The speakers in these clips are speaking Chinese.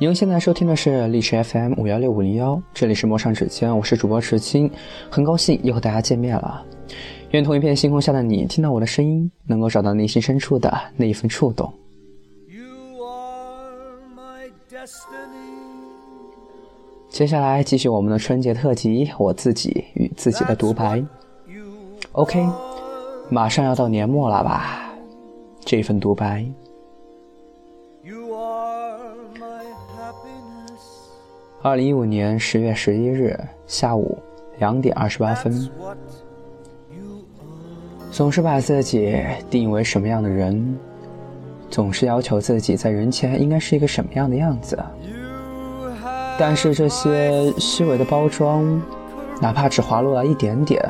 您现在收听的是历史 FM 五幺六五零幺，这里是陌上指尖，我是主播池青，很高兴又和大家见面了。愿同一片星空下的你，听到我的声音，能够找到内心深处的那一份触动。接下来继续我们的春节特辑，我自己与自己的独白。OK，马上要到年末了吧？这份独白。二零一五年十月十一日下午两点二十八分，总是把自己定义为什么样的人，总是要求自己在人前应该是一个什么样的样子。但是这些虚伪的包装，哪怕只滑落了一点点，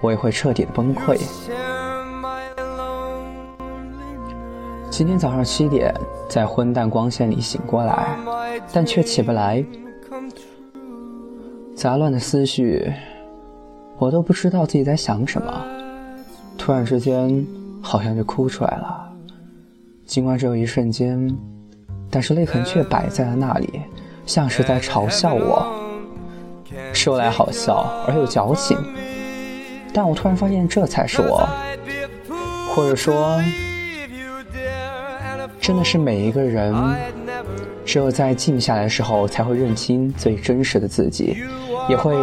我也会彻底的崩溃。今天早上七点，在昏淡光线里醒过来，但却起不来。杂乱的思绪，我都不知道自己在想什么。突然之间，好像就哭出来了。尽管只有一瞬间，但是泪痕却摆在了那里，像是在嘲笑我。说来好笑而又矫情，但我突然发现这才是我，或者说。真的是每一个人，只有在静下来的时候，才会认清最真实的自己，也会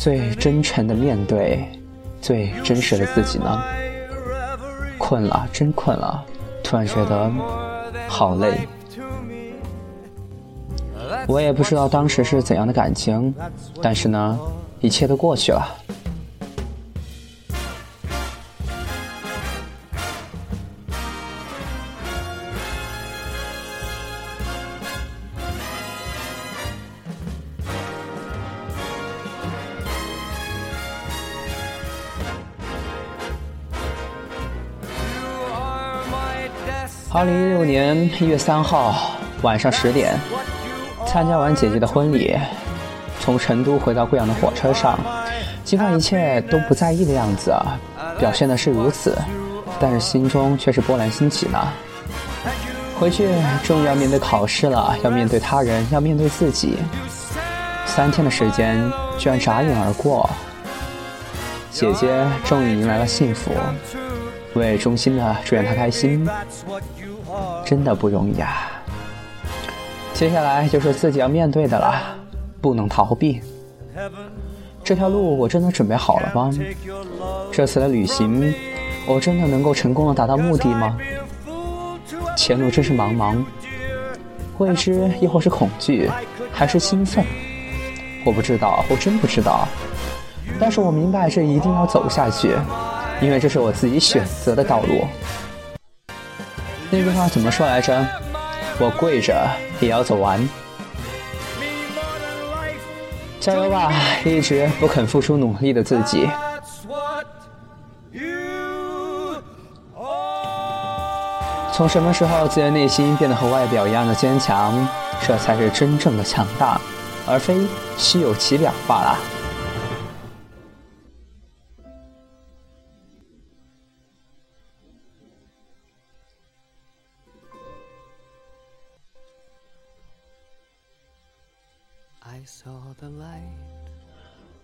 最真诚的面对最真实的自己呢。困了，真困了，突然觉得好累。我也不知道当时是怎样的感情，但是呢，一切都过去了。二零一六年一月三号晚上十点，参加完姐姐的婚礼，从成都回到贵阳的火车上，尽管一切都不在意的样子，表现的是如此，但是心中却是波澜兴起呢。回去终于要面对考试了，要面对他人，要面对自己，三天的时间居然眨眼而过，姐姐终于迎来了幸福。为衷心的祝愿他开心，真的不容易啊！接下来就是自己要面对的了，不能逃避。这条路我真的准备好了吗？这次的旅行，我真的能够成功的达到目的吗？前路真是茫茫，未知亦或是恐惧，还是兴奋？我不知道，我真不知道。但是我明白，这一定要走下去。因为这是我自己选择的道路。那句话怎么说来着？我跪着也要走完。加油吧，一直不肯付出努力的自己。从什么时候，自己的内心变得和外表一样的坚强？这才是真正的强大，而非虚有其表罢了。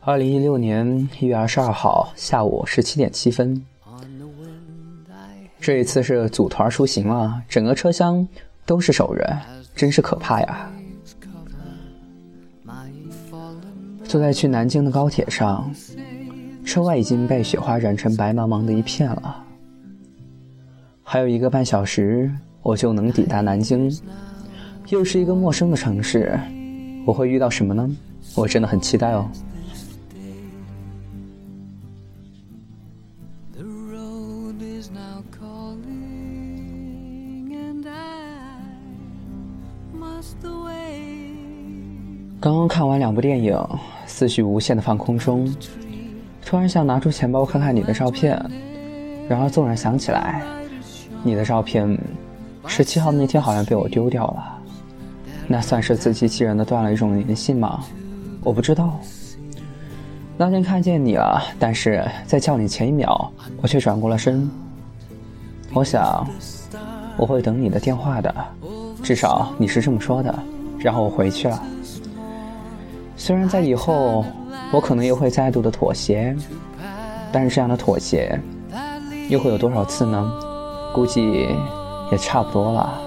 二零一六年一月二十二号下午十七点七分，这一次是组团出行了，整个车厢都是熟人，真是可怕呀！坐在去南京的高铁上，车外已经被雪花染成白茫茫的一片了。还有一个半小时，我就能抵达南京，又是一个陌生的城市，我会遇到什么呢？我真的很期待哦。刚刚看完两部电影，思绪无限的放空中，突然想拿出钱包看看你的照片，然而纵然想起来，你的照片十七号那天好像被我丢掉了，那算是自欺欺人的断了一种联系吗？我不知道。那天看见你了，但是在叫你前一秒，我却转过了身。我想，我会等你的电话的，至少你是这么说的。然后我回去了。虽然在以后我可能又会再度的妥协，但是这样的妥协又会有多少次呢？估计也差不多了。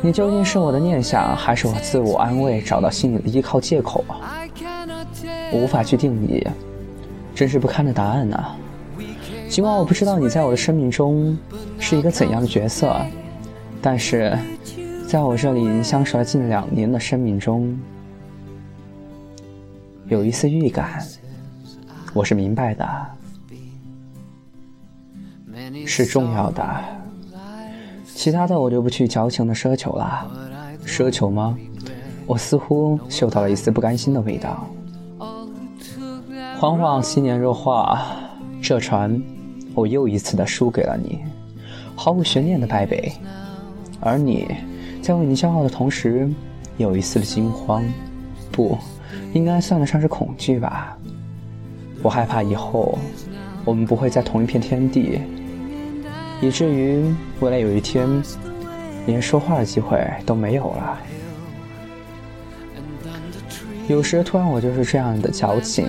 你究竟是我的念想，还是我自我安慰、找到心理的依靠借口啊？我无法去定义，真是不堪的答案呐。尽管我不知道你在我的生命中是一个怎样的角色，但是在我这里相识了近两年的生命中，有一丝预感，我是明白的，是重要的。其他的我就不去矫情的奢求了。奢求吗？我似乎嗅到了一丝不甘心的味道。惶惶昔年若化，这船。我又一次的输给了你，毫无悬念的败北，而你在为你骄傲的同时，有一丝的惊慌，不，应该算得上是恐惧吧。我害怕以后我们不会在同一片天地，以至于未来有一天连说话的机会都没有了。有时突然我就是这样的矫情，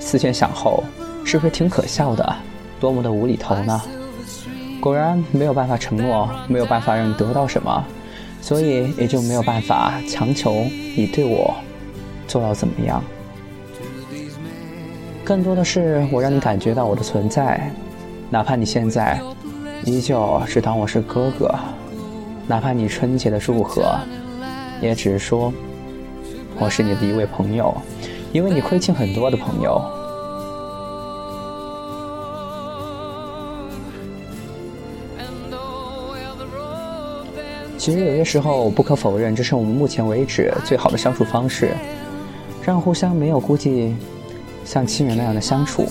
思前想后，是不是挺可笑的？多么的无厘头呢！果然没有办法承诺，没有办法让你得到什么，所以也就没有办法强求你对我做到怎么样。更多的是我让你感觉到我的存在，哪怕你现在依旧只当我是哥哥，哪怕你春节的祝贺也只是说我是你的一位朋友，因为你亏欠很多的朋友。其实有些时候，不可否认，这是我们目前为止最好的相处方式，让互相没有顾忌，像亲人那样的相处。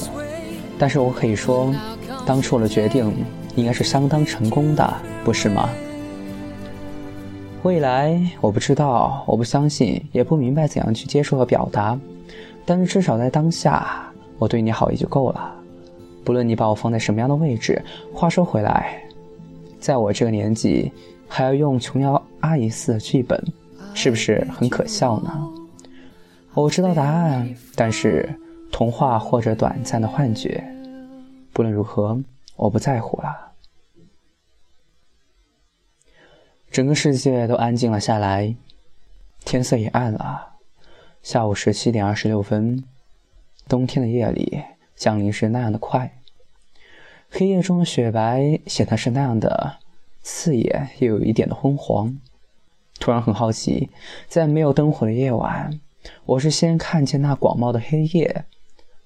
但是我可以说，当初我的决定应该是相当成功的，不是吗？未来我不知道，我不相信，也不明白怎样去接受和表达。但是至少在当下，我对你好也就够了。不论你把我放在什么样的位置，话说回来，在我这个年纪。还要用琼瑶阿姨似的剧本，是不是很可笑呢？我知道答案，但是童话或者短暂的幻觉，不论如何，我不在乎了。整个世界都安静了下来，天色也暗了。下午十七点二十六分，冬天的夜里降临是那样的快，黑夜中的雪白显得是那样的。刺眼又有一点的昏黄，突然很好奇，在没有灯火的夜晚，我是先看见那广袤的黑夜，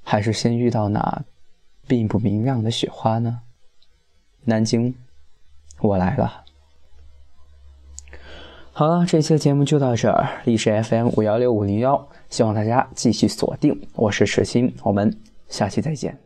还是先遇到那并不明亮的雪花呢？南京，我来了。好了，这期节目就到这儿，历史 FM 五幺六五零幺，希望大家继续锁定，我是石鑫，我们下期再见。